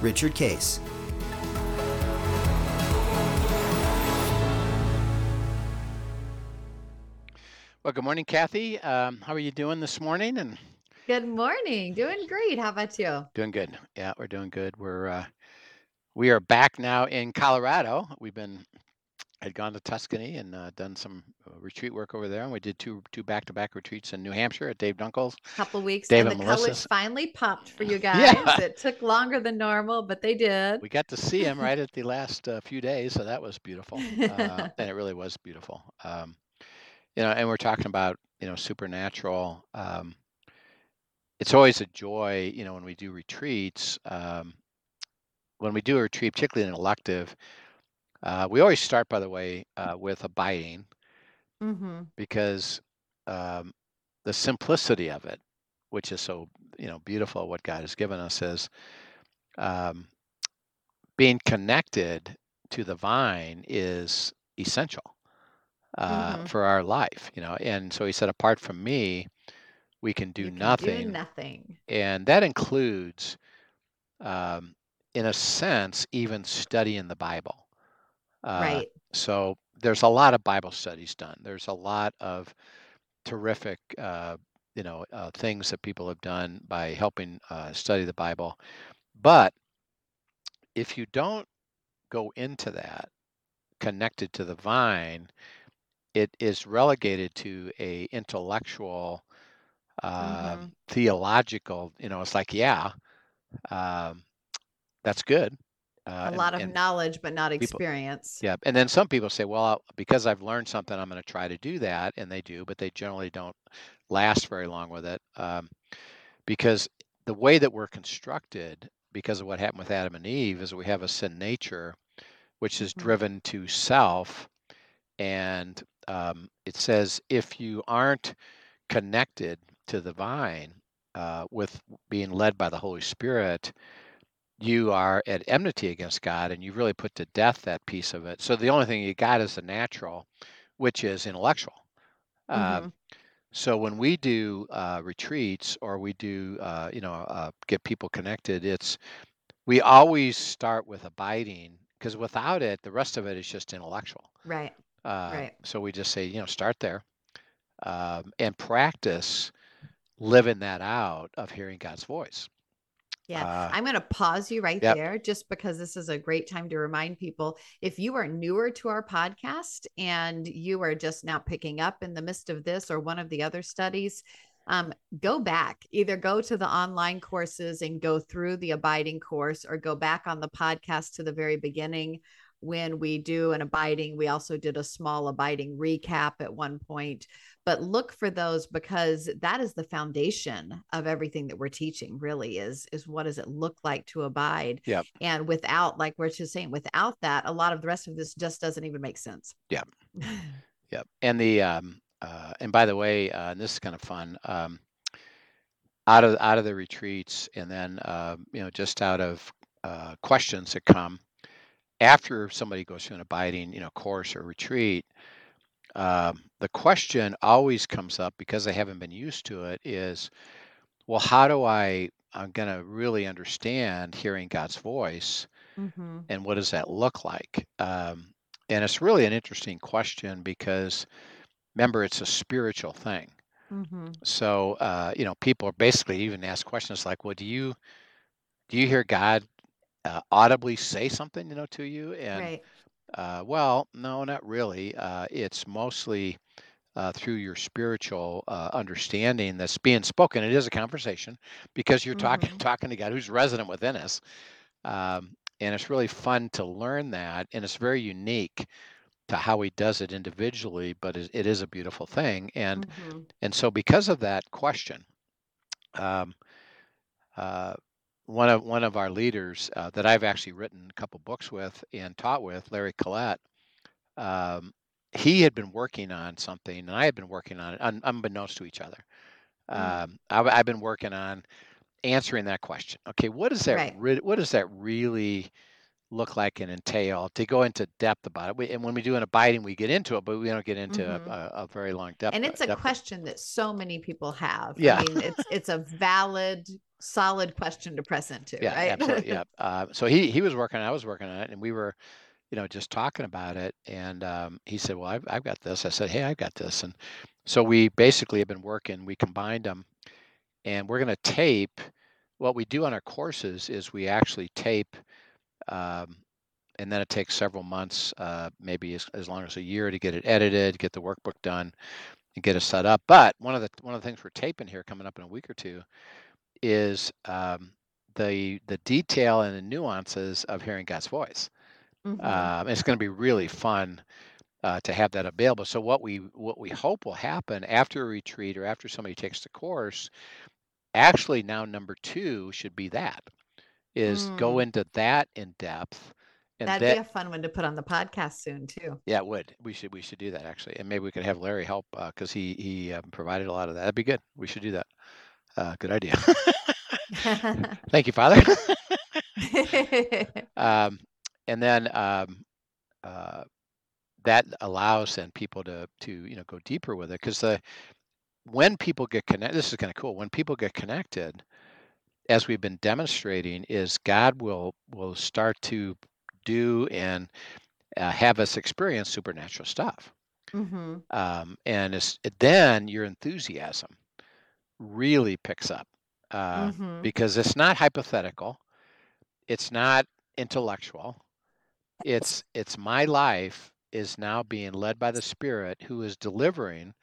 Richard Case. Well, good morning, Kathy. Um, how are you doing this morning? And Good morning. Doing great. How about you? doing good. Yeah, we're doing good. We're uh, we are back now in Colorado. We've been had gone to Tuscany and uh, done some uh, retreat work over there, and we did two two back to back retreats in New Hampshire at Dave Dunkel's. A couple weeks Dave and and the Melissa's. finally popped for you Yeah. guys. It took longer than normal, but they did. We got to see him right at the last uh, few days, so that was beautiful, uh, and it really was beautiful. Um, you know, and we're talking about you know supernatural. Um, it's always a joy, you know, when we do retreats. Um, when we do a retreat, particularly an elective, uh, we always start, by the way, uh, with abiding hmm because um, the simplicity of it, which is so you know beautiful, what God has given us is um, being connected to the vine is essential uh, Mhm. for our life, you know. And so He said, apart from me, we can do can nothing, do nothing. and that includes, um, in a sense, even studying the Bible. Uh, Right. so there's a lot of Bible studies done. There's a lot of terrific, uh, you know, uh, things that people have done by helping uh, study the Bible. But if you don't go into that connected to the vine, it is relegated to a intellectual, uh, Mhm. theological. You know, it's like, yeah, um, that's good. A Uh, and, lot of and knowledge, but not people, experience. yeah, and then some people say, well, because I've learned something, I'm going to try to do that, and they do, but they generally don't last very long with it, um, because the way that we're constructed, because of what happened with Adam and Eve, is we have a sin nature, which is Mhm. driven to self, and um, it says if you aren't connected to the vine uh, with being led by the Holy Spirit, you are at enmity against God and you've really put to death that piece of it. So the only thing you got is the natural, which is intellectual. Um, hmm so when we do uh, retreats or we do, uh, you know, uh, get people connected, it's we always start with abiding because without it, the rest of it is just intellectual. Right. Uh, Right. so we just say, you know, start there um, and practice living that out of hearing God's voice. Yeah, Uh, I'm going to pause you right Yep. there just because this is a great time to remind people if you are newer to our podcast and you are just now picking up in the midst of this or one of the other studies, um, go back. Either go to the online courses and go through the abiding course or go back on the podcast to the very beginning when we do an abiding. We also did a small abiding recap at one point but look for those because that is the foundation of everything that we're teaching really is is what does it look like to abide Yep. and without like we're just saying without that a lot of the rest of this just doesn't even make sense Yep. Yep. And the um, uh, and by the way, uh, and this is kind of fun. Um, out of out of the retreats, and then uh, you know, just out of uh, questions that come after somebody goes through an abiding, you know, course or retreat. Um, the question always comes up because they haven't been used to it. Is well, how do I? I'm going to really understand hearing God's voice, hmm and what does that look like? Um, and it's really an interesting question because remember, it's a spiritual thing. hmm So, uh, you know, people are basically even ask questions like, "Well, do you do you hear God uh, audibly say something, you know, to you?" And right uh, well, no, not really. Uh, it's mostly uh, through your spiritual uh, understanding that's being spoken. It is a conversation because you're talking hmm talking to God who's resident within us, um, and it's really fun to learn that, and it's very unique to how He does it individually. But it, it is a beautiful thing, and hmm and so because of that question, um, uh, one of one of our leaders uh, that I've actually written a couple books with and taught with, Larry Collette, um, he had been working on something, and I had been working on it, un- unbeknownst to each other. Mm. Um, I've, I've been working on answering that question. Okay, what does that Right. re- what does that really look like and entail? To go into depth about it, we, and when we do an abiding, we get into it, but we don't get into Mhm. a, a, a very long depth. and it's a depth- question that so many people have. Yeah. I mean, it's it's a valid, solid question to press into, Yeah, right? absolutely. Yeah. Uh, so he he was working, I was working on it, and we were, you know, just talking about it. And um, he said, "Well, I've I've got this." I said, "Hey, I've got this." And so we basically have been working. We combined them, and we're going to tape. What we do on our courses is we actually tape, um, and then it takes several months, uh, maybe as, as long as a year, to get it edited, get the workbook done, and get it set up. But one of the one of the things we're taping here coming up in a week or two is um, the the detail and the nuances of hearing God's voice. Mhm. Um, it's going to be really fun uh, to have that available. So what we what we hope will happen after a retreat or after somebody takes the course, actually now number two should be that is go Mm. into that in depth. And That'd that, be a fun one to put on the podcast soon too. yeah, it would. We should we should do that actually, and maybe we could have Larry help because he he um, provided a lot of that. That'd be good. We should do that. Uh, good idea. Thank you, Father. um, and then um, uh, that allows then people to to you know go deeper with it because the when people get connected, this is kind of cool. When people get connected, as we've been demonstrating, is God will will start to do and uh, have us experience supernatural stuff, hmm um, and it's, then your enthusiasm really picks up uh, hmm because it's not hypothetical, it's not intellectual, it's it's my life is now being led by the Spirit who is delivering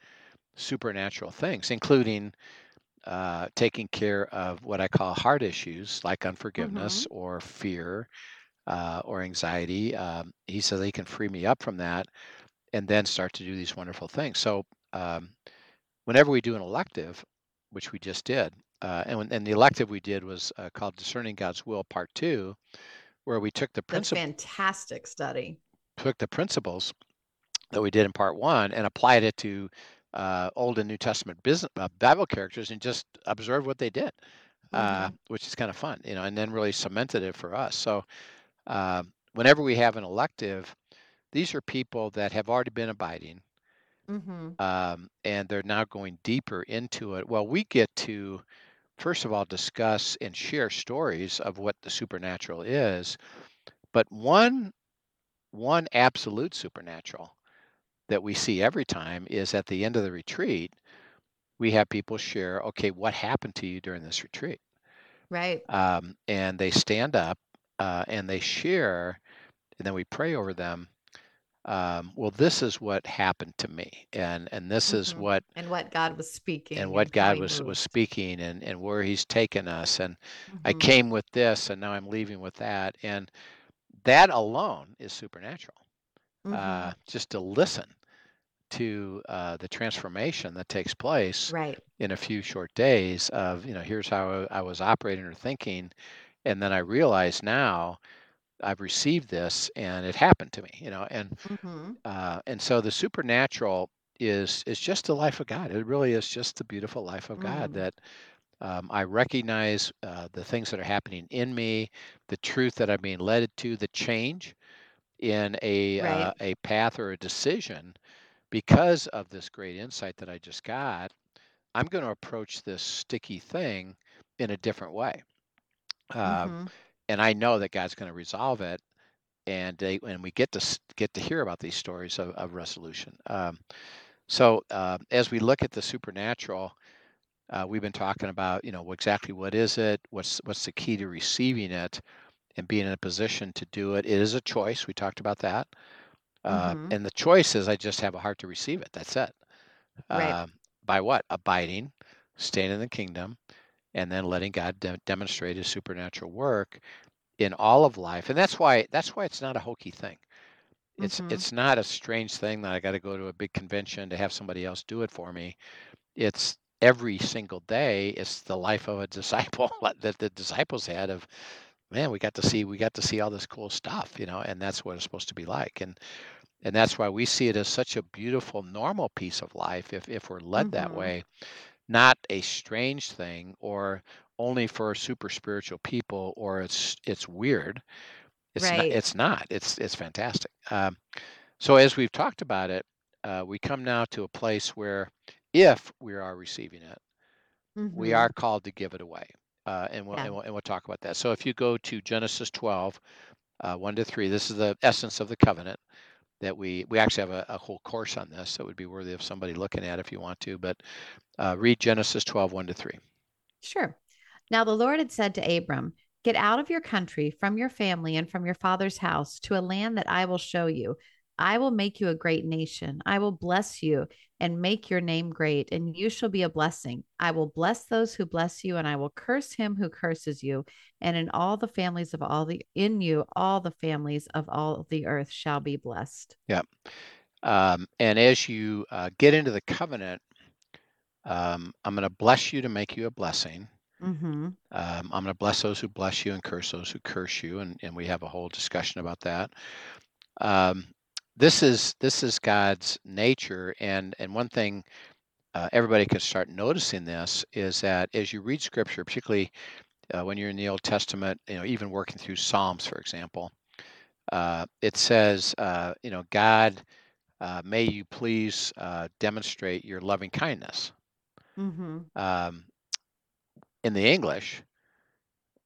supernatural things, including uh, taking care of what I call heart issues like unforgiveness or fear uh, or anxiety. Um, he says he can free me up from that and then start to do these wonderful things. So, um, whenever we do an elective, which we just did, uh, and, when- and the elective we did was uh, called Discerning God's Will Part Two, where we took the That's principle fantastic study. took the principles that we did in part one and applied it to uh, Old and New Testament business, uh, Bible characters and just observed what they did, uh, Mhm. which is kind of fun, you know, and then really cemented it for us. So uh, whenever we have an elective, these are people that have already been abiding hmm um, and they're now going deeper into it. Well, we get to, first of all, discuss and share stories of what the supernatural is, but one one absolute supernatural that we see every time is at the end of the retreat, we have people share, okay, what happened to you during this retreat? Right. Um, and they stand up uh, and they share, and then we pray over them. Um, well, this is what happened to me, and and this is Mhm. what And what God was speaking. and what how God was was speaking, and and where He's taken us, and I Mhm. came with this, and now I'm leaving with that, and that alone is supernatural. Mhm. Uh, just to listen to uh, the transformation that takes place right. in a few short days of you know here's how I was operating or thinking, and then I realize now I've received this and it happened to me, you know, and hmm uh, and so the supernatural is is just the life of God. It really is just the beautiful life of God Mm. that um, I recognize uh, the things that are happening in me, the truth that I'm being led to, the change in a uh, a path or a decision because of this great insight that I just got. I'm going to approach this sticky thing in a different way, uh, Mhm. And I know that God's going to resolve it. And they, and we get to get to hear about these stories of, of resolution. Um, so uh, as we look at the supernatural, uh, we've been talking about, you know, exactly what is it? What's what's the key to receiving it and being in a position to do it? It is a choice. We talked about that. Uh, Mhm. And the choice is I just have a heart to receive it. That's it. Right. Um, by what? Abiding, staying in the kingdom, and then letting God de- demonstrate His supernatural work in all of life. And that's why that's why it's not a hokey thing. It's Mhm. it's not a strange thing that I got to go to a big convention to have somebody else do it for me. It's every single day it's the life of a disciple that the disciples had of man we got to see we got to see all this cool stuff you know and that's what it's supposed to be like and and that's why we see it as such a beautiful normal piece of life if if we're led that Mhm. way not a strange thing or only for super spiritual people or it's it's weird it's not Right. it's not it's it's fantastic um, so as we've talked about it uh, we come now to a place where if we are receiving it we Mhm. are called to give it away uh, and, we'll, Yeah. and, we'll, and we'll talk about that so if you go to genesis 12 uh, 1 to 3 this is the essence of the covenant that we we actually have a, a whole course on this that would be worthy of somebody looking at if you want to but uh, read genesis 12 1 to 3 Sure. Now the Lord had said to Abram, Get out of your country, from your family, and from your father's house to a land that I will show you. I will make you a great nation. I will bless you and make your name great, and you shall be a blessing. I will bless those who bless you, and I will curse him who curses you. And in all the families of all the in you, all the families of all the earth shall be blessed. um, and as you uh, get into the covenant um, i'm going to bless you to make you a blessing Mm-hmm. Um, I'm going to bless those who bless you and curse those who curse you, and, and we have a whole discussion about that. Um, this is this is God's nature, and and one thing uh, everybody can start noticing this is that as you read Scripture, particularly uh, when you're in the Old Testament, you know, even working through Psalms, for example, uh, it says, uh, you know, God, uh, may you please uh, demonstrate your loving kindness. Mm-hmm. Um, in the English,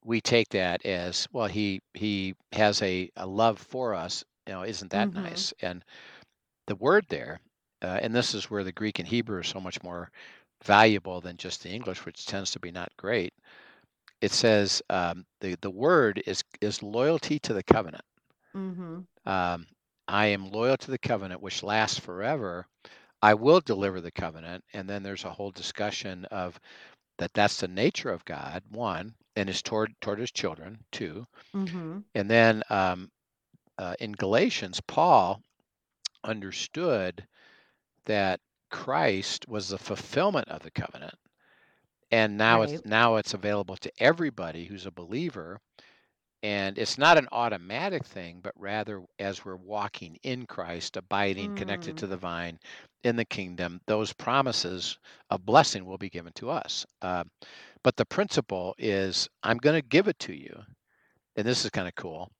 we take that as well. He he has a, a love for us. You know, isn't that Mhm. nice? And the word there, uh, and this is where the Greek and Hebrew are so much more valuable than just the English, which tends to be not great. It says um, the the word is is loyalty to the covenant. Mm-hmm. Um, I am loyal to the covenant, which lasts forever. I will deliver the covenant, and then there's a whole discussion of that. That's the nature of God. One, and is toward toward His children. Two, Mm-hmm. and then um, uh, in Galatians, Paul understood that Christ was the fulfillment of the covenant, and now it's now it's available to everybody who's a believer. And it's not an automatic thing, but rather as we're walking in Christ, abiding, connected Mm. to the vine in the kingdom, those promises of blessing will be given to us. Uh, but the principle is I'm going to give it to you. And this is kind of cool.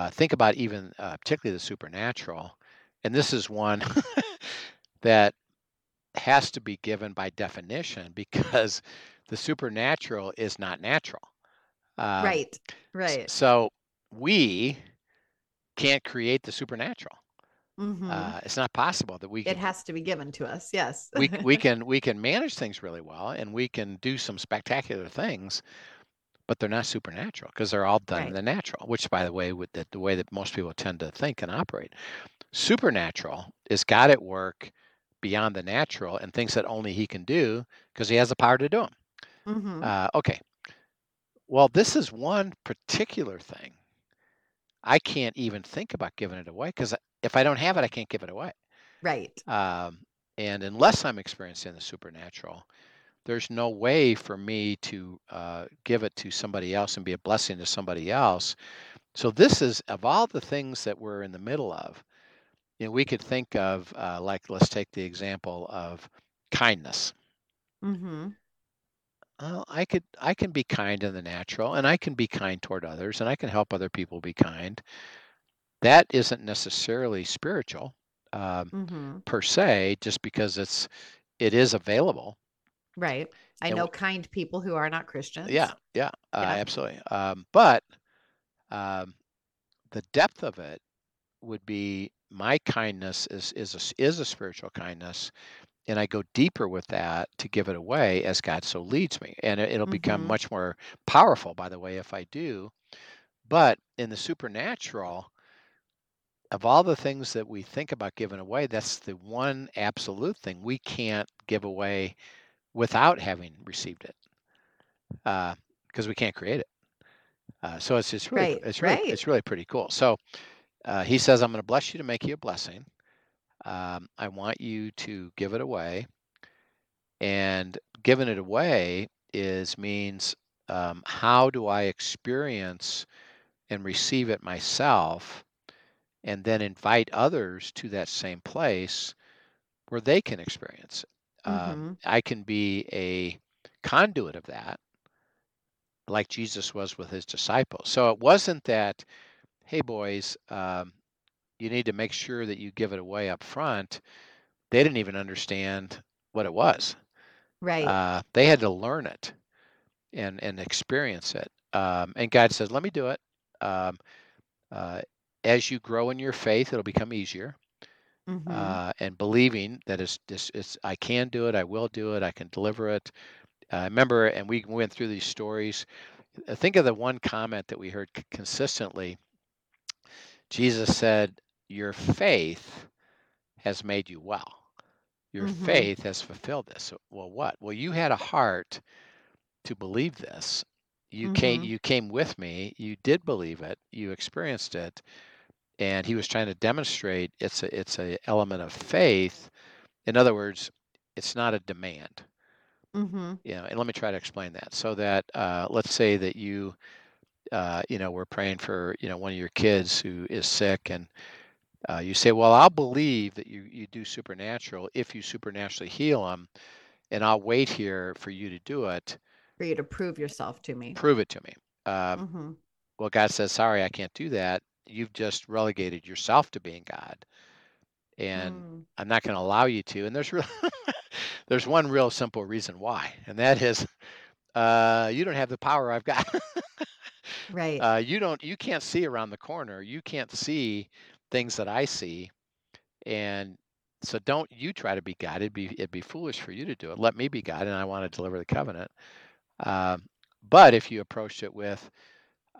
Uh, think about even uh, particularly the supernatural. And this is one that has to be given by definition because the supernatural is not natural. Um, right. Right. So we can't create the supernatural. Mm-hmm. Uh, it's not possible that we Can, it has to be given to us. Yes. we we can we can manage things really well and we can do some spectacular things, but they're not supernatural because they're all done in the natural. Which, by the way, with the, the way that most people tend to think and operate, supernatural is God at work beyond the natural and things that only He can do because He has the power to do them. mm-hmm. Uh, okay. Well, this is one particular thing. I can't even think about giving it away because if I don't have it, I can't give it away. right. Um, and unless I'm experiencing the supernatural, there's no way for me to uh, give it to somebody else and be a blessing to somebody else. So this is of all the things that we're in the middle of. You know, we could think of uh, like let's take the example of kindness. Mm-hmm. Well, I could I can be kind in the natural and I can be kind toward others and I can help other people be kind. That isn't necessarily spiritual um, Mm-hmm. per se, just because it's it is available. Right. I And know w- kind people who are not Christians. Yeah, yeah, uh, Yeah. absolutely. Um, but um, the depth of it would be my kindness is is a, is a spiritual kindness, and I go deeper with that to give it away as God so leads me, and it, it'll become Mhm. much more powerful. By the way, if I do, but in the supernatural, of all the things that we think about giving away, that's the one absolute thing we can't give away without having received it, because we can't create it. Uh, so it's it's really Right, it's really right. it's really pretty cool. So uh, he says, "I'm going to bless you to make you a blessing. Um, I want you to give it away, and giving it away is means um, how do I experience and receive it myself, and then invite others to that same place where they can experience it. Mm-hmm. Um, I can be a conduit of that, like Jesus was with his disciples. So it wasn't that, hey, boys, um, you need to make sure that you give it away up front. They didn't even understand what it was. Right. Uh, they had to learn it and and experience it. Um, and God says, "Let me do it." Um, uh, as you grow in your faith, it'll become easier. Mhm. Uh, and believing that it's, it's, it's, I can do it, I will do it, I can deliver it. I remember, and we went through these stories. uh, Think of the one comment that we heard c- consistently. Jesus said, "Your faith has made you well. Your Mhm. faith has fulfilled this." So, Well, what? Well, you had a heart to believe this. You came Mhm. you came with me, you did believe it, you experienced it, and he was trying to demonstrate it's a it's a element of faith. In other words, it's not a demand. Mhm. You know, and let me try to explain that. So that uh, let's say that you uh, you know, we're praying for, you know, one of your kids who is sick and uh, you say, well, I'll believe that you, you do supernatural if you supernaturally heal them, and I'll wait here for you to do it. For you to prove yourself to me. Prove it to me. Um, Mhm. well, God says, sorry, I can't do that. You've just relegated yourself to being God, and Mm. I'm not going to allow you to. And there's real, there's one real simple reason why, and that is, uh, you don't have the power I've got. Right. uh, you don't, you can't see around the corner. You can't see things that I see, and so don't you try to be God. It'd be it'd be foolish for you to do it. Let me be God, and I want to deliver the covenant. Um, but if you approached it with,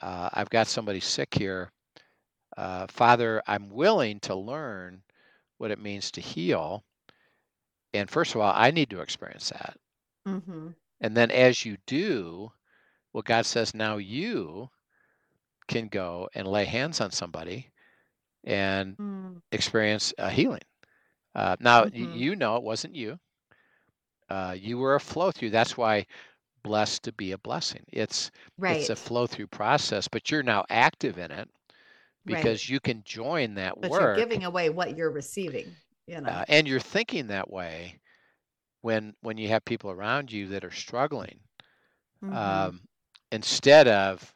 uh, I've got somebody sick here, uh, Father, I'm willing to learn what it means to heal. And first of all, I need to experience that. Mhm. And then as you do, well, God says, now you can go and lay hands on somebody and Mm. experience a healing. Uh, now, Mhm. you know it wasn't you. Uh, you were a flow through. That's why blessed to be a blessing. It's Right. it's a flow through process, but you're now active in it Right. because you can join that But you're work. giving away what you're receiving, you know. uh, and you're thinking that way when when you have people around you that are struggling Mhm. um, instead of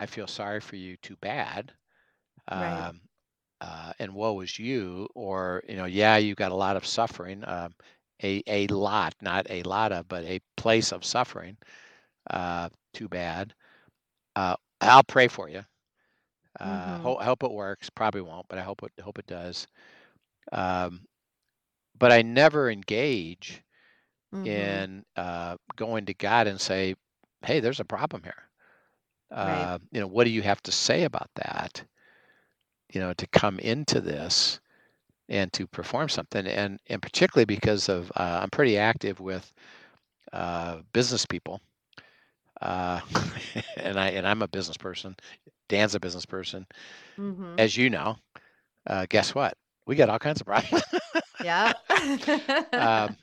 i feel sorry for you too bad Right. um, uh, and woe is you or you know yeah you got a lot of suffering um, a, a lot not a lot of but a place of suffering uh, too bad uh, i'll pray for you uh, Mhm. ho- I hope it works probably won't but i hope it hope it does um, but i never engage Mhm. in uh, going to God and say, "Hey, there's a problem here. Right. Uh, you know, what do you have to say about that? You know, to come into this and to perform something, and and particularly because of uh, I'm pretty active with uh, business people, uh, and I and I'm a business person. Dan's a business person, Mhm. as you know. Uh, guess what? We got all kinds of problems. Yeah. um,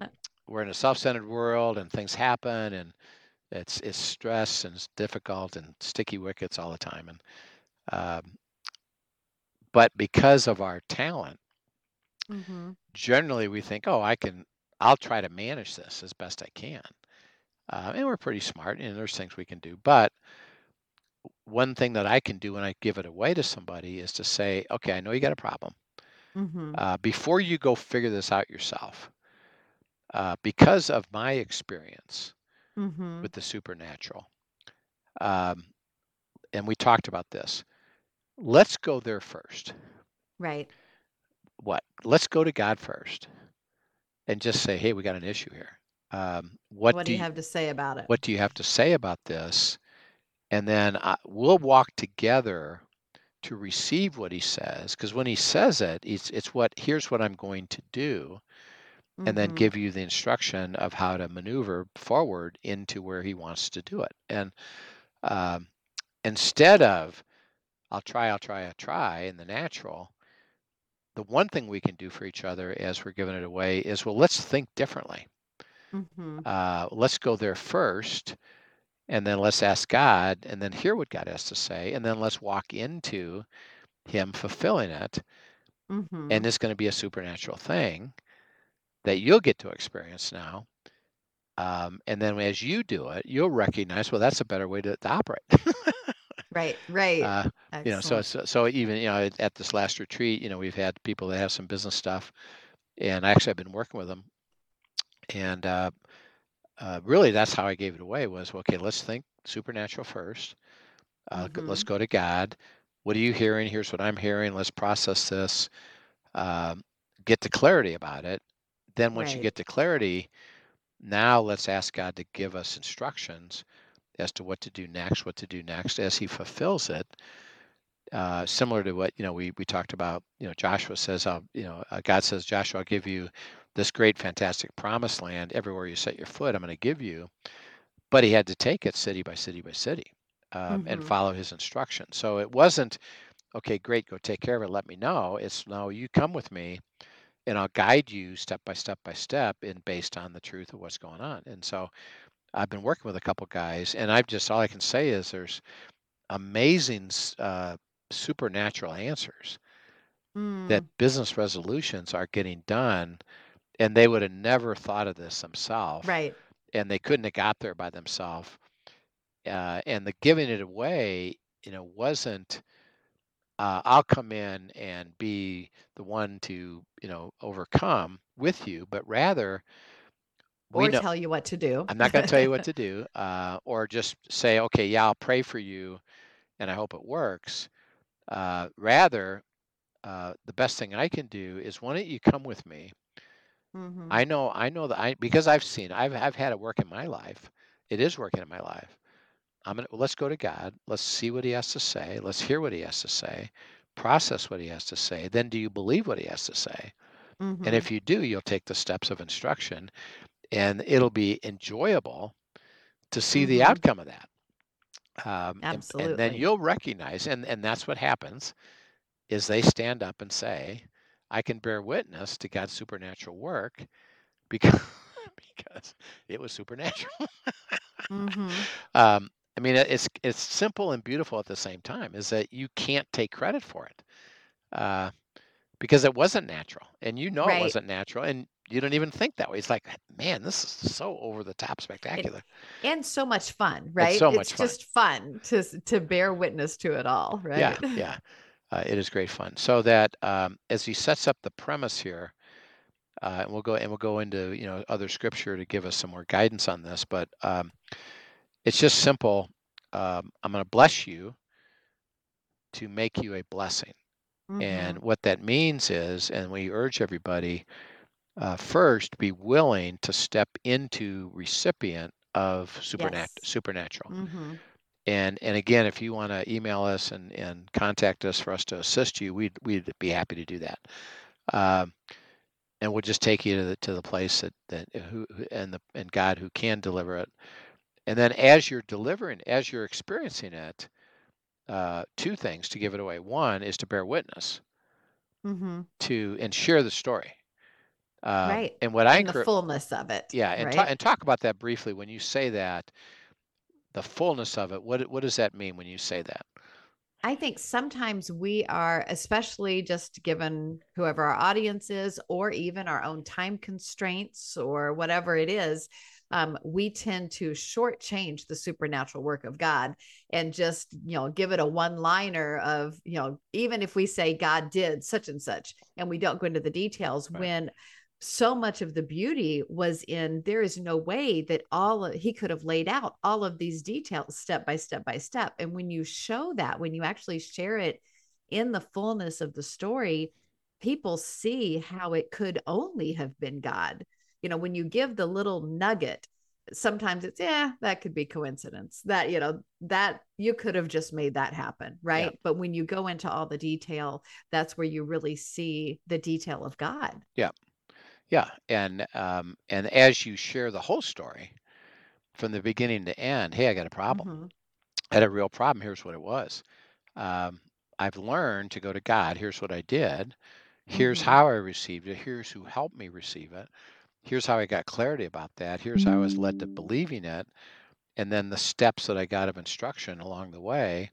we're in a self-centered world, and things happen, and it's it's stress and it's difficult and sticky wickets all the time and um, but because of our talent Mhm. generally we think oh i can i'll try to manage this as best i can uh, and we're pretty smart and there's things we can do but one thing that i can do when i give it away to somebody is to say okay i know you got a problem Mhm. uh, before you go figure this out yourself uh, because of my experience Mhm. with the supernatural um, and we talked about this let's go there first Right. what let's go to god first and just say hey we got an issue here um, what, What do do you have to say about it? what do you have to say about this and then I, we'll walk together to receive what he says because when he says it it's, it's what here's what i'm going to do and then Mhm. give you the instruction of how to maneuver forward into where he wants to do it and um, instead of i'll try i'll try i'll try in the natural the one thing we can do for each other as we're giving it away is well let's think differently Mhm. Uh, let's go there first, and then let's ask God, and then hear what God has to say, and then let's walk into Him fulfilling it. Mhm. And it's going to be a supernatural thing that you'll get to experience now. Um, and then as you do it, you'll recognize, well, that's a better way to, to operate. Right, right. uh, you know, so it's so even you know at- at this last retreat, you know, we've had people that have some business stuff, and actually I've been working with them, and uh, uh, really that's how I gave it away was okay. Let's think supernatural first. Uh, g- Let's go to God. What are you hearing? Here's what I'm hearing. Let's process this. Um, get to clarity about it. Then once you get to clarity, now let's ask God to give us instructions as to what to do next, what to do next as He fulfills it. Uh, similar to what you know we we talked about. You know, Joshua says, "I'll you know uh, God says, Joshua, I'll give you this great, fantastic promised land. Everywhere you set your foot, I'm going to give you." But he had to take it city by city by city um, and Mhm. follow his instructions. So it wasn't okay. Great, go take care of it. Let me know. It's now you come with me and I'll guide you step by step by step and based on the truth of what's going on. And so I've been working with a couple guys, and I've just all I can say is there's amazing uh, supernatural answers that Mm. business resolutions are getting done, and they would have never thought of this themselves, Right. and they couldn't have got there by themselves. Uh, and the giving it away, you know, wasn't uh, I'll come in and be the one to, you know, overcome with you, but rather Or know tell you what to do. I'm not going to tell you what to do, uh, or just say, okay, yeah, I'll pray for you, and I hope it works. Uh, rather, uh, the best thing I can do is, why don't you come with me? Mhm. I know, I know that I because I've seen, I've I've had it work in my life. It is working in my life. I'm gonna well, let's go to God. Let's see what He has to say. Let's hear what He has to say. Process what He has to say. Then, do you believe what He has to say? And Mhm. if you do, you'll take the steps of instruction, and it'll be enjoyable to see the Mhm. outcome of that. Um, and, and then Absolutely. you'll recognize, and and that's what happens is they stand up and say, "I can bear witness to God's supernatural work because because it was supernatural." Mhm. um, I mean, it's it's simple and beautiful at the same time. Is that you can't take credit for it uh, because it wasn't natural, and you know it wasn't natural, and you don't even think that way. It's like, man, this is so over the top spectacular. and so much fun, It's right? so It's much fun. just fun to to bear witness to it all, right? Yeah, yeah, uh, it is great fun. So that um, as he sets up the premise here, uh, and we'll go and we'll go into you know other scripture to give us some more guidance on this, but um, it's just simple. Um, I'm going to bless you to make you a blessing. And Mhm. what that means is, and we urge everybody uh, first be willing to step into recipient of supernat- Yes. supernatural. Mhm. And and again, if you want to email us and, and contact us for us to assist you, we'd we'd be happy to do that. Um, and we'll just take you to the to the place that that who who- and the and God who can deliver it. And then as you're delivering, as you're experiencing it, uh, two things to give it away. One is to bear witness Mhm. to and share the story. Um, Right. and what I In the encourage, fullness of it, yeah, and right? and talk about that briefly. When you say that, the fullness of it, what what does that mean when you say that? I think sometimes we are, especially just given whoever our audience is, or even our own time constraints or whatever it is, um, we tend to shortchange the supernatural work of God and just, you know, give it a one liner of, you know, even if we say God did such and such, and we don't go into the details Right. when so much of the beauty was in there is no way that all of, he could have laid out all of these details step by step by step. And when you show that when you actually share it in the fullness of the story people see how it could only have been god. You know when you give the little nugget sometimes it's yeah that could be coincidence. That you know that you could have just made that happen right? But when you go into all the detail that's where you really see the detail of god. Yeah. Yeah, and um, and as you share the whole story from the beginning to end, hey, I got a problem. Mhm. I had a real problem. Here's what it was. Um, I've learned to go to God. Here's what I did. Here's Mhm. how I received it. Here's who helped me receive it. Here's how I got clarity about that. Here's how I was led to believing it. And then the steps that I got of instruction along the way.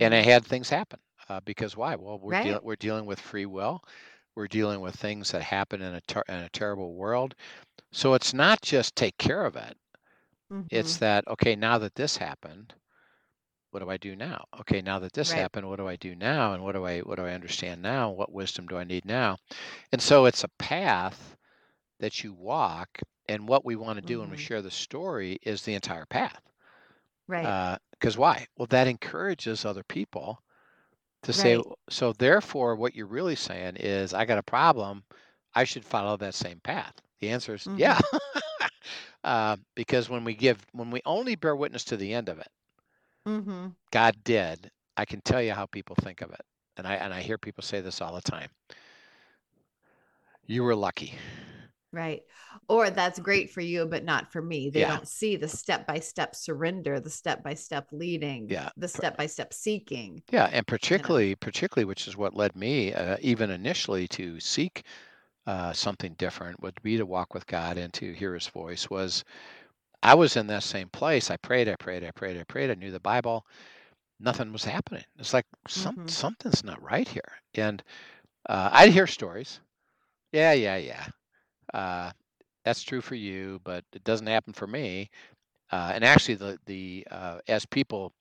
And I had things happen. Uh, because why? Well, we're Right. we're dealing with free will. We're dealing with things that happen in a ter- in a terrible world. So it's not just take care of it. It's Mhm. that okay, now that this happened, what do I do now? Okay, now that this Right. happened, what do I do now? And what do I what do I understand now? What wisdom do I need now? And so it's a path that you walk. And what we want to do when we Mhm. share the story is the entire path. Right. Because why? Well, that encourages other people to say, Right. so therefore, what you're really saying is, I got a problem. I should follow that same path. The answer is yeah. Mhm. uh, because when we give, when we only bear witness to the end of it, Mhm. God did. I can tell you how people think of it, and I and I hear people say this all the time. You were lucky. Right. Or that's great for you, but not for me. They Yeah. don't see the step by step surrender, the step by step leading, Yeah. the step by step seeking. Yeah, and You know. particularly, particularly, which is what led me, uh, even initially, to seek uh, something different, would be to walk with God and to hear His voice. Was I was in that same place. I prayed, I prayed, I prayed, I prayed. I knew the Bible. Nothing was happening. It's like some Mhm. something's not right here. And uh, I'd hear stories. Yeah, yeah, yeah. Uh, that's true for you, but it doesn't happen for me. Uh, and actually, the the uh, as people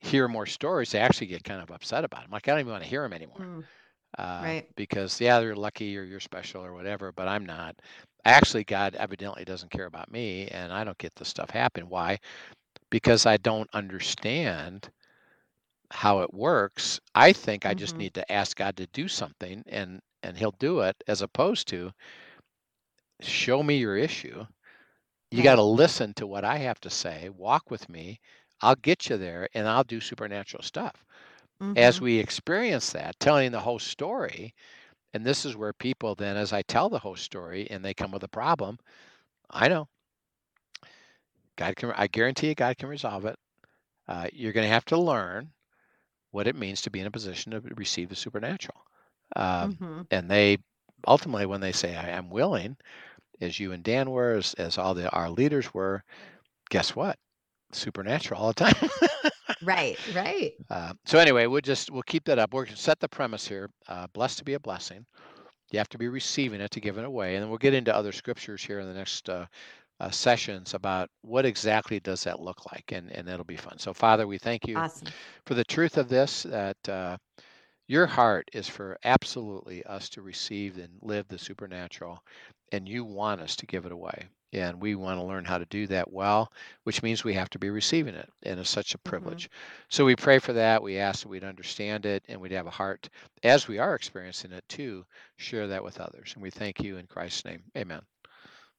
hear more stories, they actually get kind of upset about them. Like I don't even want to hear them anymore Mm, uh, Right. because yeah, they're lucky or you're special or whatever, but I'm not. Actually, God evidently doesn't care about me, and I don't get this stuff happen. Why? Because I don't understand how it works. I think I just Mhm. need to ask God to do something, and and He'll do it, as opposed to show me your issue. You got to listen to what I have to say. Walk with me. I'll get you there, and I'll do supernatural stuff as Mhm. we experience that, telling the whole story, and this is where people then, as I tell the whole story and they come with a problem, I know God can, I guarantee you, God can resolve it. Uh, you're going to have to learn what it means to be in a position to receive the supernatural. Um, Mhm. and they ultimately, when they say, I am willing, as you and Dan were, as, as all the our leaders were, guess what? Supernatural all the time. Right. Right. Uh, so anyway, we'll just we'll keep that up. We're gonna set the premise here. Uh, blessed to be a blessing. You have to be receiving it to give it away, and then we'll get into other scriptures here in the next uh, uh, sessions about what exactly does that look like, and and it'll be fun. So Father, we thank you Awesome. for the truth of this. That uh, your heart is for absolutely us to receive and live the supernatural, and you want us to give it away. And we want to learn how to do that well, which means we have to be receiving it. And it's such a Mhm. privilege. So we pray for that. We ask that we'd understand it and we'd have a heart, as we are experiencing it, to share that with others. And we thank you in Christ's name. Amen.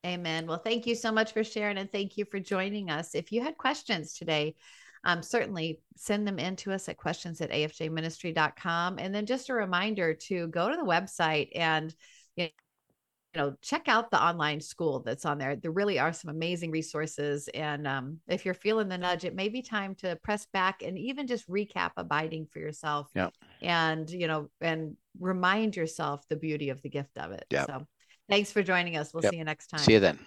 Amen. Well, thank you so much for sharing and thank you for joining us. If you had questions today, um, certainly send them in to us at questions at afjministry.com. And then just a reminder to go to the website and you know check out the online school that's on there. There really are some amazing resources. And um, if you're feeling the nudge, it may be time to press back and even just recap abiding for yourself. Yep. And you know, and remind yourself the beauty of the gift of it. Yep. So thanks for joining us. We'll Yep. see you next time. See you then.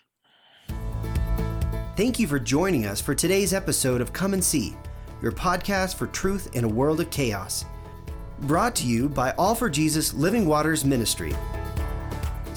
Thank you for joining us for today's episode of Come and See, your podcast for truth in a world of chaos. Brought to you by All for Jesus Living Waters Ministry.